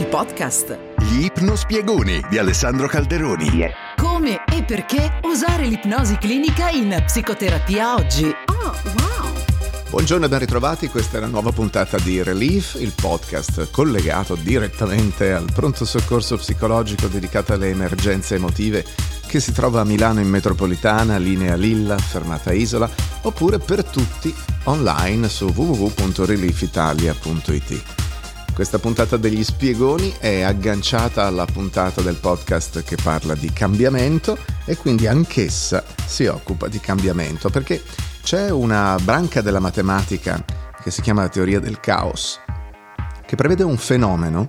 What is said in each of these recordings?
il podcast. Gli ipnospiegoni di Alessandro Calderoni. Yeah. Come e perché usare l'ipnosi clinica in psicoterapia oggi. Oh, wow. Buongiorno e ben ritrovati, questa è la nuova puntata di Relief, il podcast collegato direttamente al pronto soccorso psicologico dedicato alle emergenze emotive che si trova a Milano in metropolitana, linea Lilla, fermata Isola, oppure per tutti online su www.reliefitalia.it. Questa puntata degli spiegoni è agganciata alla puntata del podcast che parla di cambiamento e quindi anch'essa si occupa di cambiamento perché c'è una branca della matematica che si chiama la teoria del caos che prevede un fenomeno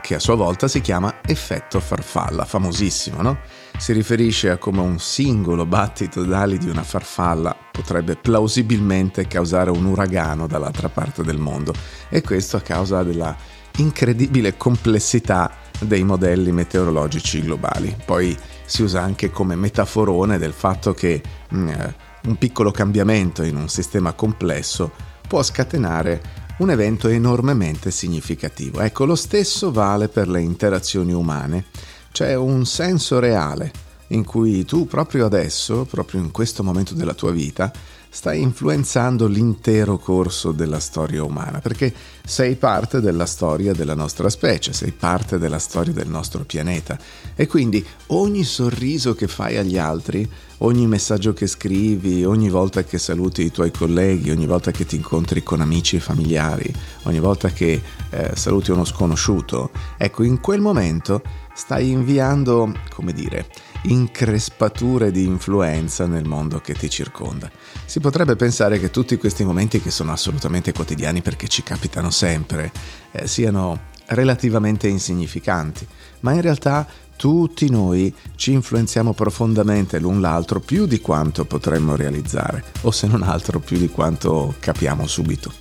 che a sua volta si chiama effetto farfalla, famosissimo, no? Si riferisce a come un singolo battito d'ali di una farfalla potrebbe plausibilmente causare un uragano dall'altra parte del mondo e questo a causa della incredibile complessità dei modelli meteorologici globali. Poi si usa anche come metaforone del fatto che mh, mm, eh, un piccolo cambiamento in un sistema complesso può scatenare un evento enormemente significativo. Ecco, lo stesso vale per le interazioni umane. C'è un senso reale in cui tu proprio adesso, proprio in questo momento della tua vita, stai influenzando l'intero corso della storia umana, perché sei parte della storia della nostra specie, sei parte della storia del nostro pianeta e quindi ogni sorriso che fai agli altri, ogni messaggio che scrivi, ogni volta che saluti i tuoi colleghi, ogni volta che ti incontri con amici e familiari, ogni volta che eh, saluti uno sconosciuto, ecco, in quel momento stai inviando, come dire, increspature di influenza nel mondo che ti circonda. Si potrebbe pensare che tutti questi momenti che sono assolutamente quotidiani perché ci capitano sempre, eh, siano relativamente insignificanti, ma in realtà tutti noi ci influenziamo profondamente l'un l'altro più di quanto potremmo realizzare, o se non altro più di quanto capiamo subito.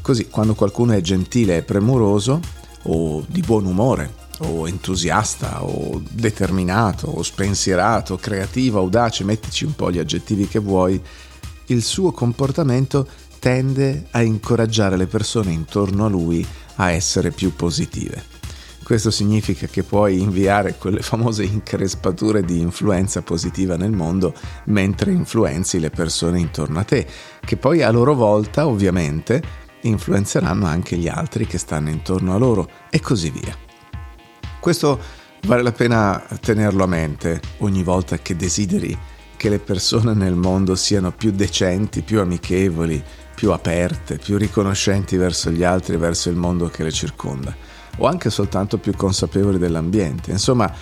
Così, quando qualcuno è gentile e premuroso, o di buon umore, o entusiasta o determinato o spensierato, creativo, audace, mettici un po' gli aggettivi che vuoi, il suo comportamento tende a incoraggiare le persone intorno a lui a essere più positive. Questo significa che puoi inviare quelle famose increspature di influenza positiva nel mondo mentre influenzi le persone intorno a te, che poi a loro volta ovviamente influenzeranno anche gli altri che stanno intorno a loro e così via. Questo vale la pena tenerlo a mente ogni volta che desideri che le persone nel mondo siano più decenti, più amichevoli, più aperte, più riconoscenti verso gli altri e verso il mondo che le circonda, o anche soltanto più consapevoli dell'ambiente. Insomma,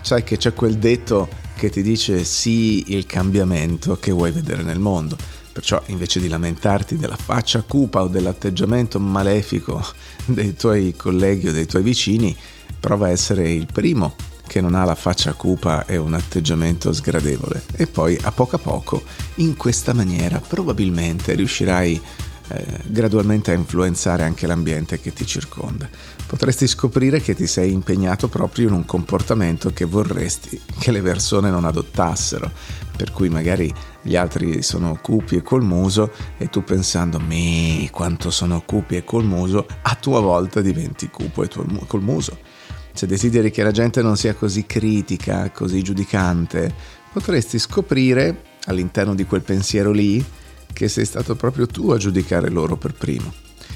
sai che c'è quel detto che ti dice sì il cambiamento che vuoi vedere nel mondo. Perciò invece di lamentarti della faccia cupa o dell'atteggiamento malefico dei tuoi colleghi o dei tuoi vicini, prova a essere il primo che non ha la faccia cupa e un atteggiamento sgradevole e poi a poco a poco in questa maniera probabilmente riuscirai eh, gradualmente a influenzare anche l'ambiente che ti circonda. Potresti scoprire che ti sei impegnato proprio in un comportamento che vorresti che le persone non adottassero, per cui magari gli altri sono cupi e col muso e tu pensando me quanto sono cupi e col muso, a tua volta diventi cupo e col muso se desideri che la gente non sia così critica, così giudicante, potresti scoprire all'interno di quel pensiero lì che sei stato proprio tu a giudicare loro per primo.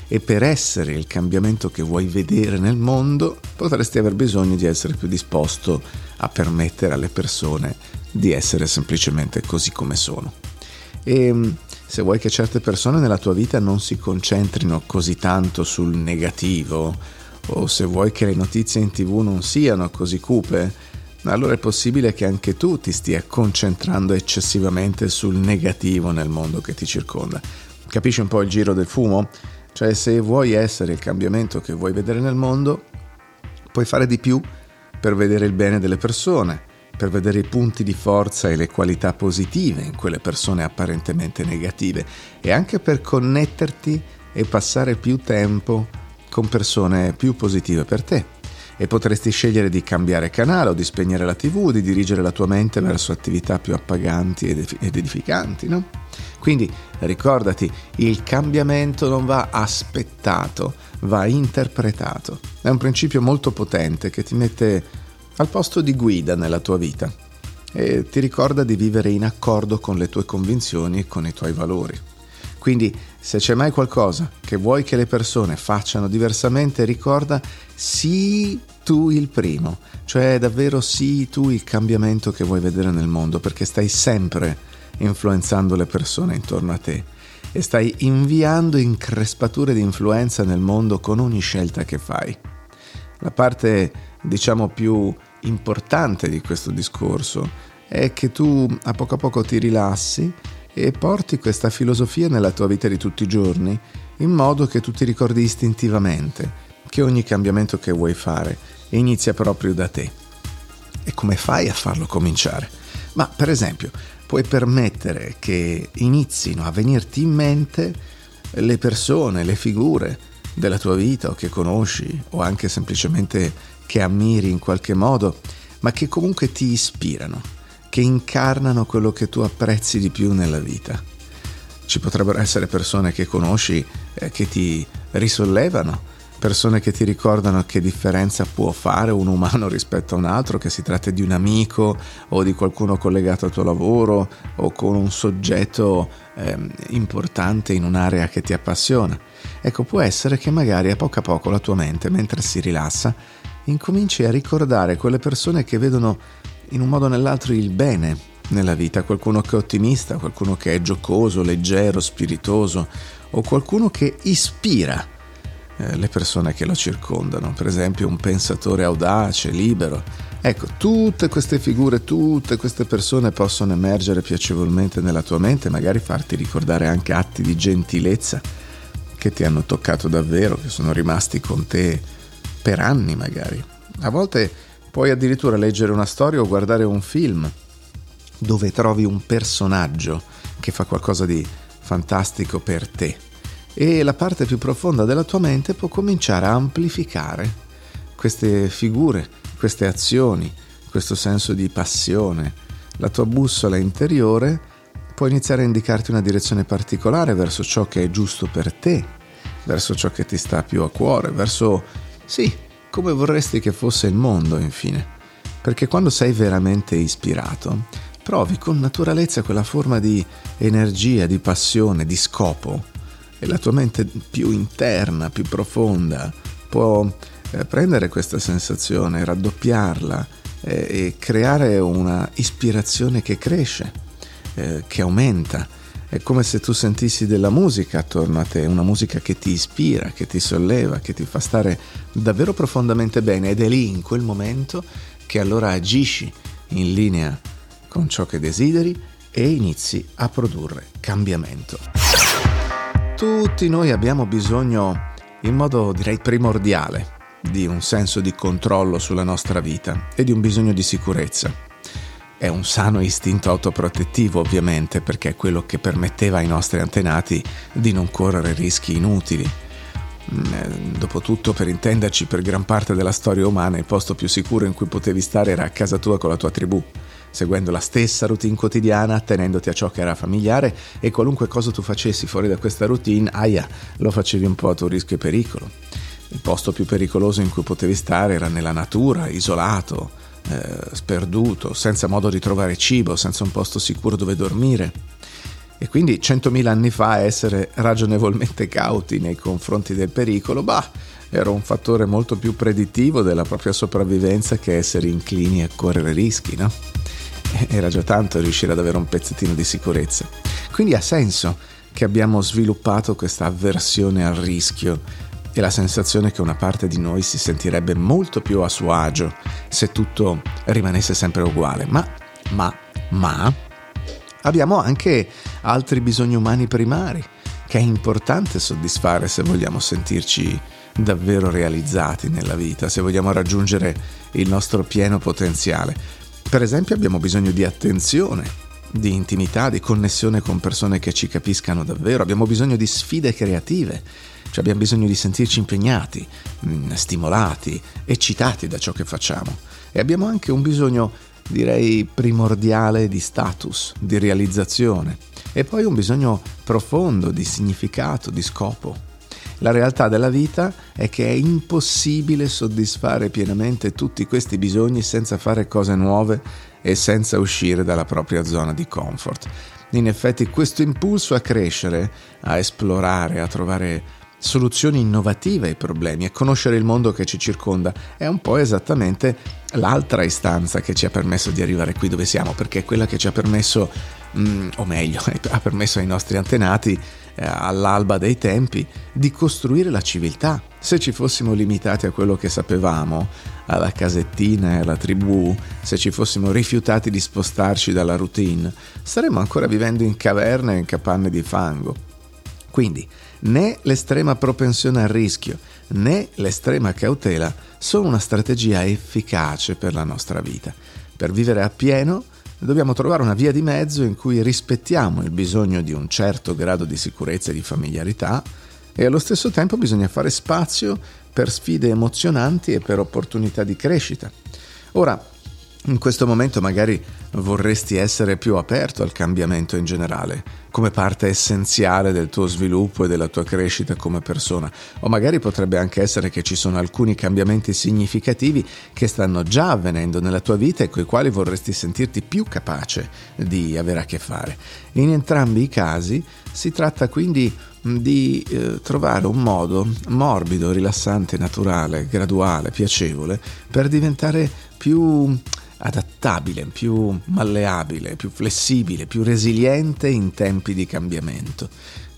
E per essere il cambiamento che vuoi vedere nel mondo, potresti aver bisogno di essere più disposto a permettere alle persone di essere semplicemente così come sono. E se vuoi che certe persone nella tua vita non si concentrino così tanto sul negativo, o se vuoi che le notizie in tv non siano così cupe, allora è possibile che anche tu ti stia concentrando eccessivamente sul negativo nel mondo che ti circonda. Capisci un po' il giro del fumo? Cioè se vuoi essere il cambiamento che vuoi vedere nel mondo, puoi fare di più per vedere il bene delle persone, per vedere i punti di forza e le qualità positive in quelle persone apparentemente negative e anche per connetterti e passare più tempo con persone più positive per te e potresti scegliere di cambiare canale o di spegnere la tv o di dirigere la tua mente verso attività più appaganti ed edificanti, no? Quindi ricordati, il cambiamento non va aspettato, va interpretato. È un principio molto potente che ti mette al posto di guida nella tua vita e ti ricorda di vivere in accordo con le tue convinzioni e con i tuoi valori. Quindi se c'è mai qualcosa che vuoi che le persone facciano diversamente, ricorda sii tu il primo, cioè davvero sii tu il cambiamento che vuoi vedere nel mondo, perché stai sempre influenzando le persone intorno a te e stai inviando increspature di influenza nel mondo con ogni scelta che fai. La parte, diciamo, più importante di questo discorso è che tu a poco a poco ti rilassi e porti questa filosofia nella tua vita di tutti i giorni in modo che tu ti ricordi istintivamente che ogni cambiamento che vuoi fare inizia proprio da te. E come fai a farlo cominciare? Ma per esempio, puoi permettere che inizino a venirti in mente le persone, le figure della tua vita o che conosci o anche semplicemente che ammiri in qualche modo, ma che comunque ti ispirano, che incarnano quello che tu apprezzi di più nella vita. Ci potrebbero essere persone che conosci eh, che ti risollevano, persone che ti ricordano che differenza può fare un umano rispetto a un altro, che si tratti di un amico o di qualcuno collegato al tuo lavoro o con un soggetto eh, importante in un'area che ti appassiona. Ecco, può essere che magari a poco a poco la tua mente, mentre si rilassa, incominci a ricordare quelle persone che vedono in un modo o nell'altro il bene nella vita, qualcuno che è ottimista, qualcuno che è giocoso, leggero, spiritoso o qualcuno che ispira eh, le persone che lo circondano, per esempio un pensatore audace, libero. Ecco, tutte queste figure, tutte queste persone possono emergere piacevolmente nella tua mente, magari farti ricordare anche atti di gentilezza che ti hanno toccato davvero, che sono rimasti con te per anni magari. A volte puoi addirittura leggere una storia o guardare un film dove trovi un personaggio che fa qualcosa di fantastico per te e la parte più profonda della tua mente può cominciare a amplificare queste figure, queste azioni, questo senso di passione. La tua bussola interiore può iniziare a indicarti una direzione particolare verso ciò che è giusto per te, verso ciò che ti sta più a cuore, verso, sì, come vorresti che fosse il mondo, infine. Perché quando sei veramente ispirato, provi con naturalezza quella forma di energia, di passione, di scopo e la tua mente più interna, più profonda può eh, prendere questa sensazione, raddoppiarla eh, e creare una ispirazione che cresce, eh, che aumenta. È come se tu sentissi della musica attorno a te, una musica che ti ispira, che ti solleva, che ti fa stare davvero profondamente bene ed è lì in quel momento che allora agisci in linea con ciò che desideri e inizi a produrre cambiamento. Tutti noi abbiamo bisogno, in modo direi primordiale, di un senso di controllo sulla nostra vita e di un bisogno di sicurezza. È un sano istinto autoprotettivo ovviamente perché è quello che permetteva ai nostri antenati di non correre rischi inutili. Mm, eh, dopotutto, per intenderci, per gran parte della storia umana il posto più sicuro in cui potevi stare era a casa tua con la tua tribù seguendo la stessa routine quotidiana, tenendoti a ciò che era familiare e qualunque cosa tu facessi fuori da questa routine, aia, lo facevi un po' a tuo rischio e pericolo. Il posto più pericoloso in cui potevi stare era nella natura, isolato, eh, sperduto, senza modo di trovare cibo, senza un posto sicuro dove dormire. E quindi centomila anni fa essere ragionevolmente cauti nei confronti del pericolo, bah, era un fattore molto più predittivo della propria sopravvivenza che essere inclini a correre rischi, no? era già tanto riuscire ad avere un pezzettino di sicurezza. Quindi ha senso che abbiamo sviluppato questa avversione al rischio e la sensazione che una parte di noi si sentirebbe molto più a suo agio se tutto rimanesse sempre uguale. Ma, ma, ma, abbiamo anche altri bisogni umani primari che è importante soddisfare se vogliamo sentirci davvero realizzati nella vita, se vogliamo raggiungere il nostro pieno potenziale. Per esempio abbiamo bisogno di attenzione, di intimità, di connessione con persone che ci capiscano davvero, abbiamo bisogno di sfide creative, cioè abbiamo bisogno di sentirci impegnati, mm, stimolati, eccitati da ciò che facciamo e abbiamo anche un bisogno direi primordiale di status, di realizzazione e poi un bisogno profondo di significato, di scopo. La realtà della vita è che è impossibile soddisfare pienamente tutti questi bisogni senza fare cose nuove e senza uscire dalla propria zona di comfort. In effetti questo impulso a crescere, a esplorare, a trovare soluzioni innovative ai problemi e conoscere il mondo che ci circonda è un po' esattamente l'altra istanza che ci ha permesso di arrivare qui dove siamo, perché è quella che ci ha permesso, mm, o meglio, ha permesso ai nostri antenati eh, all'alba dei tempi di costruire la civiltà. Se ci fossimo limitati a quello che sapevamo, alla casettina e alla tribù, se ci fossimo rifiutati di spostarci dalla routine, saremmo ancora vivendo in caverne e in capanne di fango. Quindi né l'estrema propensione al rischio né l'estrema cautela sono una strategia efficace per la nostra vita. Per vivere appieno dobbiamo trovare una via di mezzo in cui rispettiamo il bisogno di un certo grado di sicurezza e di familiarità e allo stesso tempo bisogna fare spazio per sfide emozionanti e per opportunità di crescita. Ora, in questo momento magari vorresti essere più aperto al cambiamento in generale, come parte essenziale del tuo sviluppo e della tua crescita come persona, o magari potrebbe anche essere che ci sono alcuni cambiamenti significativi che stanno già avvenendo nella tua vita e con i quali vorresti sentirti più capace di avere a che fare. In entrambi i casi si tratta quindi di eh, trovare un modo morbido, rilassante, naturale, graduale, piacevole per diventare più adattabile, più malleabile, più flessibile, più resiliente in tempi di cambiamento.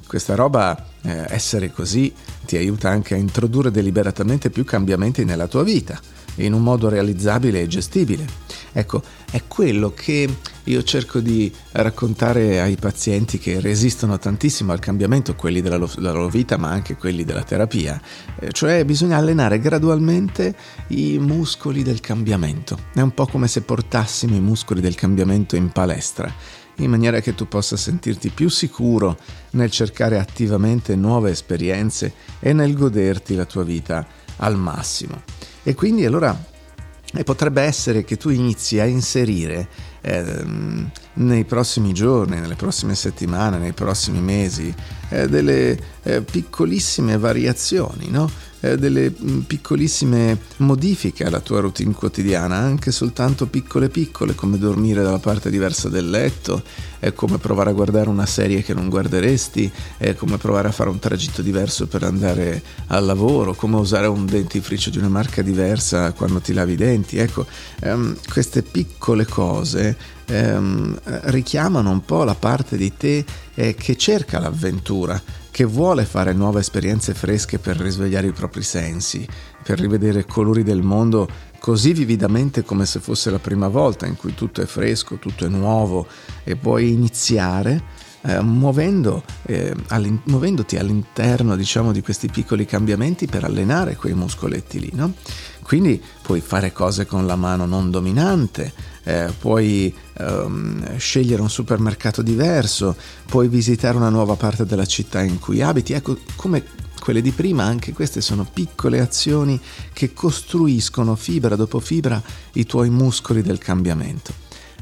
Questa roba, eh, essere così, ti aiuta anche a introdurre deliberatamente più cambiamenti nella tua vita in un modo realizzabile e gestibile. Ecco, è quello che io cerco di raccontare ai pazienti che resistono tantissimo al cambiamento, quelli della, lo- della loro vita ma anche quelli della terapia, eh, cioè bisogna allenare gradualmente i muscoli del cambiamento. È un po' come se portassimo i muscoli del cambiamento in palestra in maniera che tu possa sentirti più sicuro nel cercare attivamente nuove esperienze e nel goderti la tua vita al massimo. E quindi allora e potrebbe essere che tu inizi a inserire eh, nei prossimi giorni, nelle prossime settimane, nei prossimi mesi, eh, delle eh, piccolissime variazioni, no? Eh, delle mm, piccolissime modifiche alla tua routine quotidiana, anche soltanto piccole piccole, come dormire dalla parte diversa del letto, è come provare a guardare una serie che non guarderesti, è come provare a fare un tragitto diverso per andare al lavoro, come usare un dentifricio di una marca diversa quando ti lavi i denti. Ecco, ehm, queste piccole cose ehm, richiamano un po' la parte di te eh, che cerca l'avventura che vuole fare nuove esperienze fresche per risvegliare i propri sensi, per rivedere colori del mondo così vividamente come se fosse la prima volta in cui tutto è fresco, tutto è nuovo e puoi iniziare eh, muovendo, eh, all'in- muovendoti all'interno diciamo, di questi piccoli cambiamenti per allenare quei muscoletti lì. No? Quindi puoi fare cose con la mano non dominante, eh, puoi ehm, scegliere un supermercato diverso, puoi visitare una nuova parte della città in cui abiti. Ecco, come quelle di prima, anche queste sono piccole azioni che costruiscono fibra dopo fibra i tuoi muscoli del cambiamento.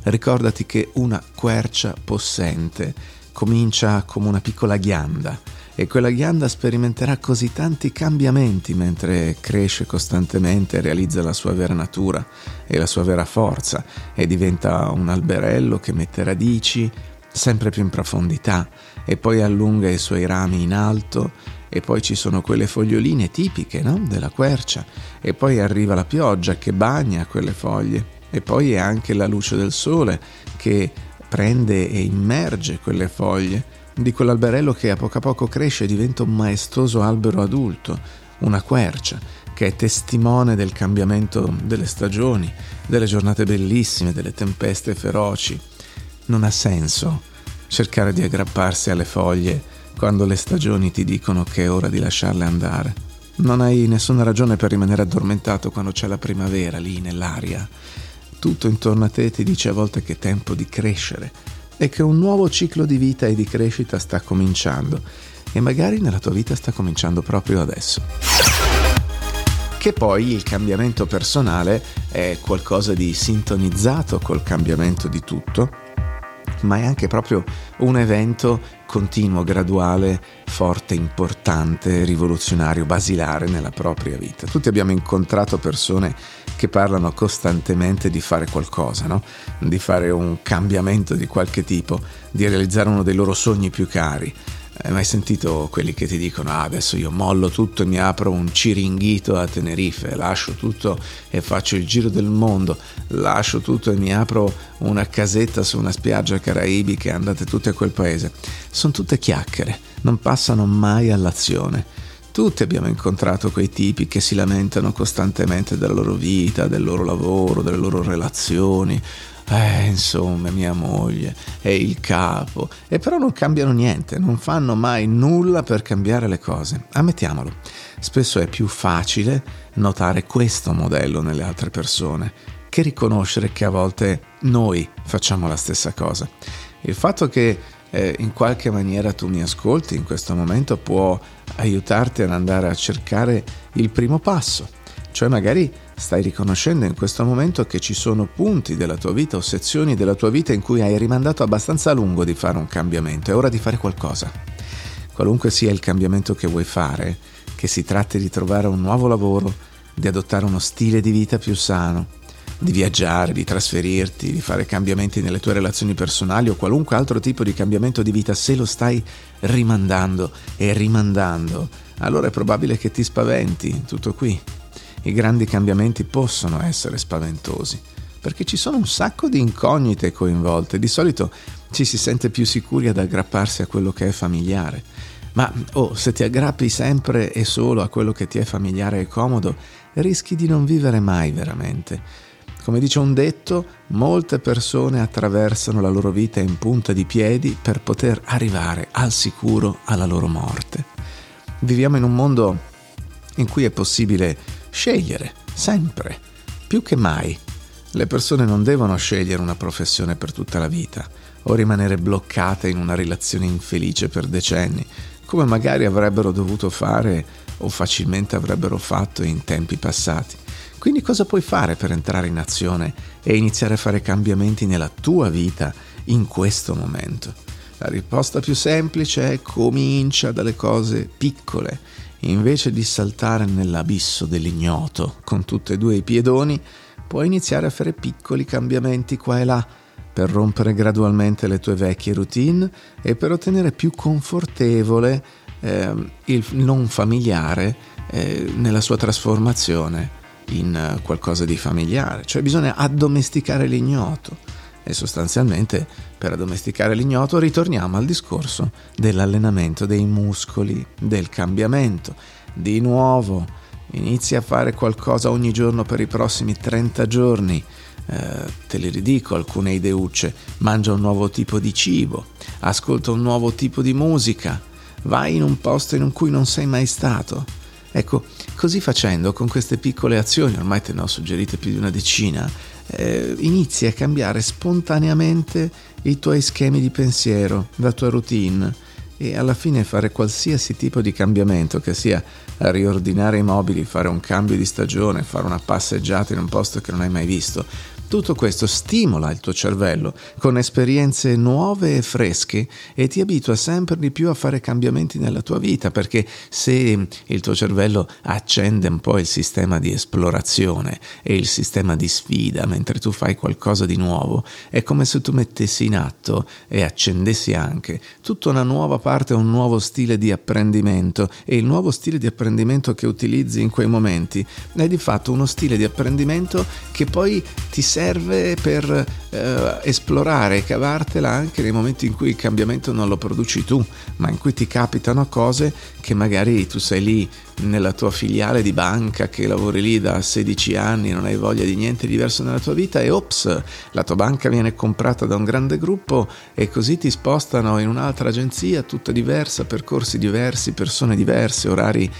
Ricordati che una quercia possente comincia come una piccola ghianda e quella ghianda sperimenterà così tanti cambiamenti mentre cresce costantemente, realizza la sua vera natura e la sua vera forza e diventa un alberello che mette radici sempre più in profondità e poi allunga i suoi rami in alto e poi ci sono quelle foglioline tipiche no? della quercia e poi arriva la pioggia che bagna quelle foglie e poi è anche la luce del sole che prende e immerge quelle foglie di quell'alberello che a poco a poco cresce e diventa un maestoso albero adulto, una quercia, che è testimone del cambiamento delle stagioni, delle giornate bellissime, delle tempeste feroci. Non ha senso cercare di aggrapparsi alle foglie quando le stagioni ti dicono che è ora di lasciarle andare. Non hai nessuna ragione per rimanere addormentato quando c'è la primavera lì nell'aria. Tutto intorno a te ti dice a volte che è tempo di crescere, è che un nuovo ciclo di vita e di crescita sta cominciando e magari nella tua vita sta cominciando proprio adesso. che poi il cambiamento personale è qualcosa di sintonizzato col cambiamento di tutto, ma è anche proprio un evento continuo, graduale, forte, importante, rivoluzionario, basilare nella propria vita. Tutti abbiamo incontrato persone che parlano costantemente di fare qualcosa, no? di fare un cambiamento di qualche tipo, di realizzare uno dei loro sogni più cari hai mai sentito quelli che ti dicono ah, adesso io mollo tutto e mi apro un ciringhito a Tenerife, lascio tutto e faccio il giro del mondo, lascio tutto e mi apro una casetta su una spiaggia caraibica e andate tutti a quel paese. Sono tutte chiacchiere, non passano mai all'azione. Tutti abbiamo incontrato quei tipi che si lamentano costantemente della loro vita, del loro lavoro, delle loro relazioni eh, insomma, mia moglie è il capo, e però non cambiano niente, non fanno mai nulla per cambiare le cose. Ammettiamolo, spesso è più facile notare questo modello nelle altre persone che riconoscere che a volte noi facciamo la stessa cosa. Il fatto che eh, in qualche maniera tu mi ascolti in questo momento può aiutarti ad andare a cercare il primo passo, cioè magari Stai riconoscendo in questo momento che ci sono punti della tua vita o sezioni della tua vita in cui hai rimandato abbastanza a lungo di fare un cambiamento. È ora di fare qualcosa. Qualunque sia il cambiamento che vuoi fare, che si tratti di trovare un nuovo lavoro, di adottare uno stile di vita più sano, di viaggiare, di trasferirti, di fare cambiamenti nelle tue relazioni personali o qualunque altro tipo di cambiamento di vita, se lo stai rimandando e rimandando, allora è probabile che ti spaventi, tutto qui i grandi cambiamenti possono essere spaventosi, perché ci sono un sacco di incognite coinvolte. Di solito ci si sente più sicuri ad aggrapparsi a quello che è familiare. Ma oh, se ti aggrappi sempre e solo a quello che ti è familiare e comodo, rischi di non vivere mai veramente. Come dice un detto, molte persone attraversano la loro vita in punta di piedi per poter arrivare al sicuro alla loro morte. Viviamo in un mondo in cui è possibile scegliere, sempre, più che mai. Le persone non devono scegliere una professione per tutta la vita o rimanere bloccate in una relazione infelice per decenni, come magari avrebbero dovuto fare o facilmente avrebbero fatto in tempi passati. Quindi cosa puoi fare per entrare in azione e iniziare a fare cambiamenti nella tua vita in questo momento? La risposta più semplice è comincia dalle cose piccole invece di saltare nell'abisso dell'ignoto con tutti e due i piedoni, puoi iniziare a fare piccoli cambiamenti qua e là per rompere gradualmente le tue vecchie routine e per ottenere più confortevole eh, il non familiare eh, nella sua trasformazione in uh, qualcosa di familiare. Cioè bisogna addomesticare l'ignoto e sostanzialmente per addomesticare l'ignoto ritorniamo al discorso dell'allenamento dei muscoli, del cambiamento. Di nuovo, inizi a fare qualcosa ogni giorno per i prossimi 30 giorni. Eh, te le ridico alcune ideucce, mangia un nuovo tipo di cibo, ascolta un nuovo tipo di musica, vai in un posto in cui non sei mai stato. Ecco, così facendo, con queste piccole azioni, ormai te ne ho suggerite più di una decina, eh, inizi a cambiare spontaneamente i tuoi schemi di pensiero, la tua routine e alla fine fare qualsiasi tipo di cambiamento, che sia riordinare i mobili, fare un cambio di stagione, fare una passeggiata in un posto che non hai mai visto, tutto questo stimola il tuo cervello con esperienze nuove e fresche e ti abitua sempre di più a fare cambiamenti nella tua vita perché se il tuo cervello accende un po' il sistema di esplorazione e il sistema di sfida mentre tu fai qualcosa di nuovo, è come se tu mettessi in atto e accendessi anche tutta una nuova parte, un nuovo stile di apprendimento. E il nuovo stile di apprendimento che utilizzi in quei momenti è di fatto uno stile di apprendimento che poi ti serve serve per eh, esplorare e cavartela anche nei momenti in cui il cambiamento non lo produci tu, ma in cui ti capitano cose che magari tu sei lì nella tua filiale di banca che lavori lì da 16 anni, non hai voglia di niente diverso nella tua vita e ops, la tua banca viene comprata da un grande gruppo e così ti spostano in un'altra agenzia tutta diversa, percorsi diversi, persone diverse, orari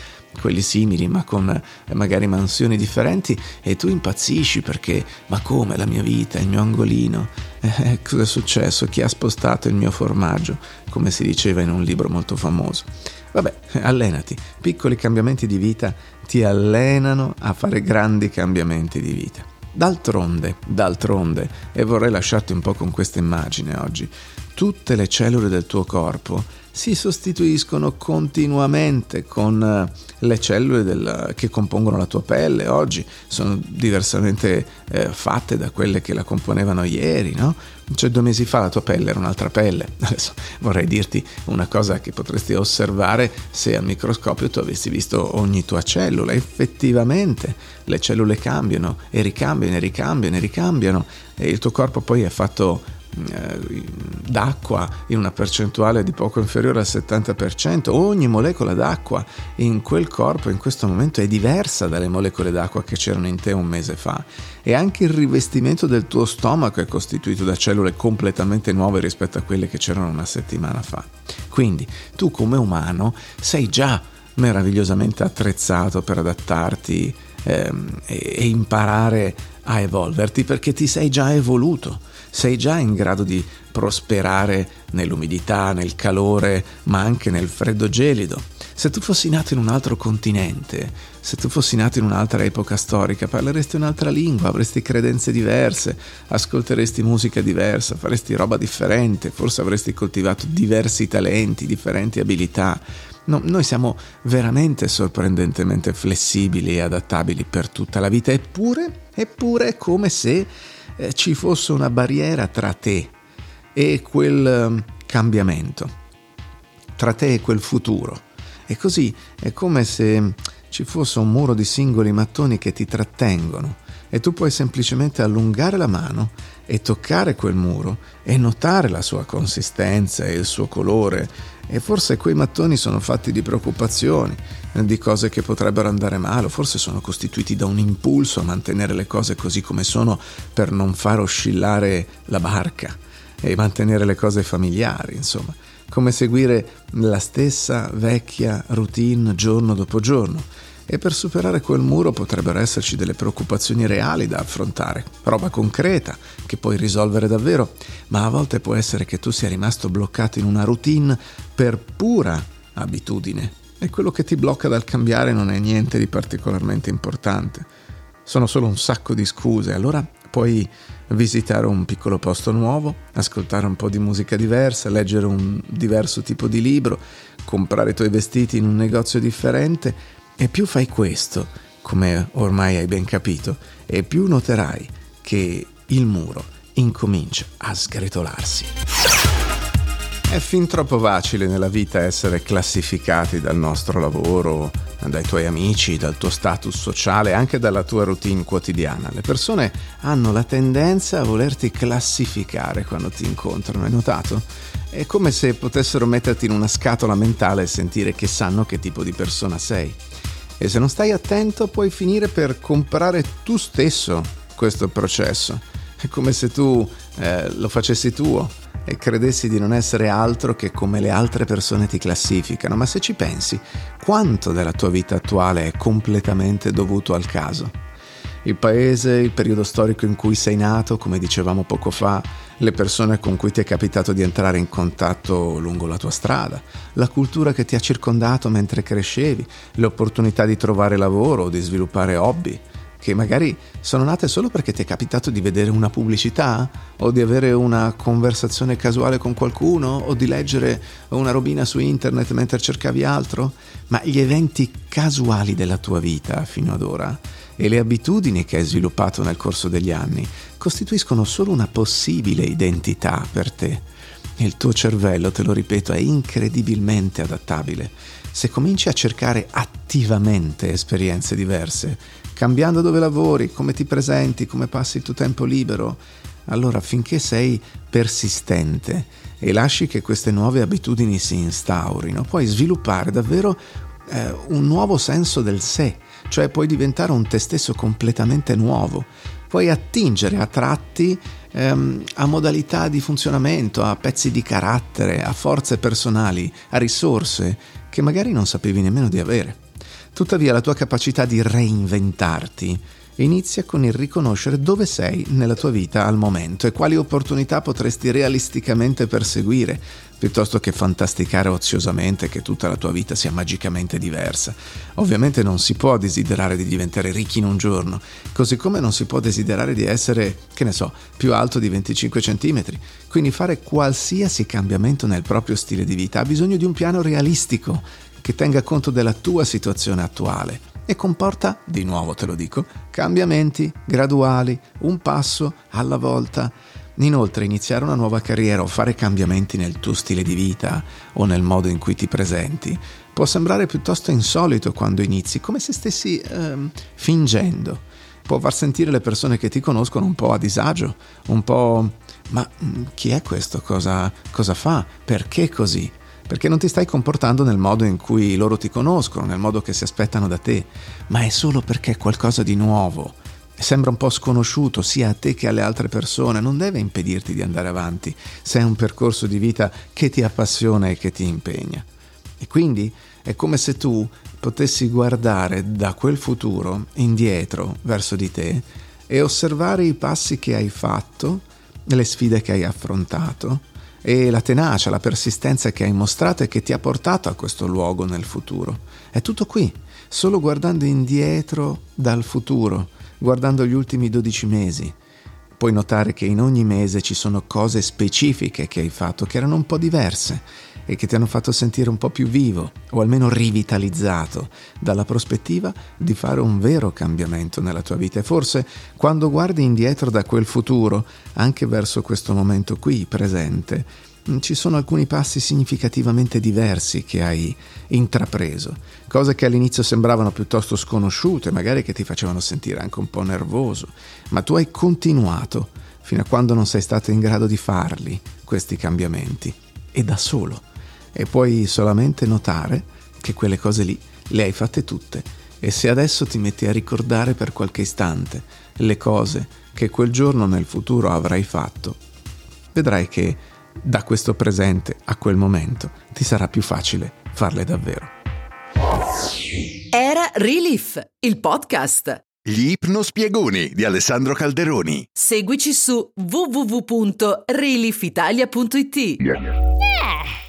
quelli simili ma con eh, magari mansioni differenti e tu impazzisci perché ma come la mia vita, il mio angolino, eh, cosa è successo, chi ha spostato il mio formaggio, come si diceva in un libro molto famoso. Vabbè, allenati. Piccoli cambiamenti di vita ti allenano a fare grandi cambiamenti di vita. D'altronde, d'altronde, e vorrei lasciarti un po' con questa immagine oggi, tutte le cellule del tuo corpo si sostituiscono continuamente con eh, le cellule del, che compongono la tua pelle oggi, sono diversamente eh, fatte da quelle che la componevano ieri, no? Cioè due mesi fa la tua pelle era un'altra pelle. Adesso vorrei dirti una cosa che potresti osservare se al microscopio tu avessi visto ogni tua cellula. Effettivamente le cellule cambiano e ricambiano e ricambiano e ricambiano e il tuo corpo poi è fatto d'acqua in una percentuale di poco inferiore al 70%, ogni molecola d'acqua in quel corpo in questo momento è diversa dalle molecole d'acqua che c'erano in te un mese fa e anche il rivestimento del tuo stomaco è costituito da cellule completamente nuove rispetto a quelle che c'erano una settimana fa. Quindi tu come umano sei già meravigliosamente attrezzato per adattarti ehm, e, e imparare a evolverti perché ti sei già evoluto sei già in grado di prosperare nell'umidità, nel calore, ma anche nel freddo gelido. Se tu fossi nato in un altro continente, se tu fossi nato in un'altra epoca storica, parleresti un'altra lingua, avresti credenze diverse, ascolteresti musica diversa, faresti roba differente, forse avresti coltivato diversi talenti, differenti abilità. No, noi siamo veramente sorprendentemente flessibili e adattabili per tutta la vita, eppure, eppure è come se eh, ci fosse una barriera tra te e quel ehm, cambiamento, tra te e quel futuro. E così è come se ci fosse un muro di singoli mattoni che ti trattengono. E tu puoi semplicemente allungare la mano e toccare quel muro e notare la sua consistenza e il suo colore e forse quei mattoni sono fatti di preoccupazioni, di cose che potrebbero andare male, o forse sono costituiti da un impulso a mantenere le cose così come sono per non far oscillare la barca e mantenere le cose familiari, insomma, come seguire la stessa vecchia routine giorno dopo giorno e per superare quel muro potrebbero esserci delle preoccupazioni reali da affrontare, roba concreta che puoi risolvere davvero, ma a volte può essere che tu sia rimasto bloccato in una routine per pura abitudine e quello che ti blocca dal cambiare non è niente di particolarmente importante. Sono solo un sacco di scuse, allora puoi visitare un piccolo posto nuovo, ascoltare un po' di musica diversa, leggere un diverso tipo di libro, comprare i tuoi vestiti in un negozio differente e più fai questo, come ormai hai ben capito, e più noterai che il muro incomincia a sgretolarsi. È fin troppo facile nella vita essere classificati dal nostro lavoro, dai tuoi amici, dal tuo status sociale, anche dalla tua routine quotidiana. Le persone hanno la tendenza a volerti classificare quando ti incontrano, hai notato? È come se potessero metterti in una scatola mentale e sentire che sanno che tipo di persona sei e se non stai attento puoi finire per comprare tu stesso questo processo. È come se tu eh, lo facessi tuo e credessi di non essere altro che come le altre persone ti classificano, ma se ci pensi, quanto della tua vita attuale è completamente dovuto al caso? Il paese, il periodo storico in cui sei nato, come dicevamo poco fa, le persone con cui ti è capitato di entrare in contatto lungo la tua strada, la cultura che ti ha circondato mentre crescevi, le opportunità di trovare lavoro o di sviluppare hobby, che magari sono nate solo perché ti è capitato di vedere una pubblicità o di avere una conversazione casuale con qualcuno o di leggere una robina su internet mentre cercavi altro, ma gli eventi casuali della tua vita fino ad ora e le abitudini che hai sviluppato nel corso degli anni costituiscono solo una possibile identità per te. Il tuo cervello, te lo ripeto, è incredibilmente adattabile. Se cominci a cercare attivamente esperienze diverse, cambiando dove lavori, come ti presenti, come passi il tuo tempo libero, allora finché sei persistente e lasci che queste nuove abitudini si instaurino, puoi sviluppare davvero eh, un nuovo senso del sé, cioè puoi diventare un te stesso completamente nuovo, puoi attingere a tratti ehm, a modalità di funzionamento, a pezzi di carattere, a forze personali, a risorse che magari non sapevi nemmeno di avere. Tuttavia la tua capacità di reinventarti Inizia con il riconoscere dove sei nella tua vita al momento e quali opportunità potresti realisticamente perseguire, piuttosto che fantasticare oziosamente che tutta la tua vita sia magicamente diversa. Ovviamente non si può desiderare di diventare ricchi in un giorno, così come non si può desiderare di essere, che ne so, più alto di 25 cm. Quindi fare qualsiasi cambiamento nel proprio stile di vita ha bisogno di un piano realistico che tenga conto della tua situazione attuale e comporta, di nuovo te lo dico, cambiamenti graduali, un passo alla volta. Inoltre iniziare una nuova carriera o fare cambiamenti nel tuo stile di vita o nel modo in cui ti presenti può sembrare piuttosto insolito quando inizi, come se stessi ehm, fingendo. Può far sentire le persone che ti conoscono un po' a disagio, un po' ma mm, chi è questo? Cosa, cosa fa? Perché così? Perché non ti stai comportando nel modo in cui loro ti conoscono, nel modo che si aspettano da te, ma è solo perché è qualcosa di nuovo. Sembra un po' sconosciuto sia a te che alle altre persone, non deve impedirti di andare avanti se è un percorso di vita che ti appassiona e che ti impegna. E quindi è come se tu potessi guardare da quel futuro indietro verso di te e osservare i passi che hai fatto, le sfide che hai affrontato, e la tenacia, la persistenza che hai mostrato e che ti ha portato a questo luogo nel futuro. È tutto qui, solo guardando indietro dal futuro, guardando gli ultimi 12 mesi. Puoi notare che in ogni mese ci sono cose specifiche che hai fatto che erano un po' diverse e che ti hanno fatto sentire un po' più vivo o almeno rivitalizzato dalla prospettiva di fare un vero cambiamento nella tua vita. E forse quando guardi indietro da quel futuro, anche verso questo momento qui presente, mm, ci sono alcuni passi significativamente diversi che hai intrapreso, cose che all'inizio sembravano piuttosto sconosciute, magari che ti facevano sentire anche un po' nervoso, ma tu hai continuato fino a quando non sei stato in grado di farli, questi cambiamenti, e da solo e puoi solamente notare che quelle cose lì le hai fatte tutte e se adesso ti metti a ricordare per qualche istante le cose che quel giorno nel futuro avrai fatto, vedrai che da questo presente a quel momento ti sarà più facile farle davvero. Era Relief, il podcast. Gli ipnospiegoni di Alessandro Calderoni. Seguici su www.reliefitalia.it. Yeah.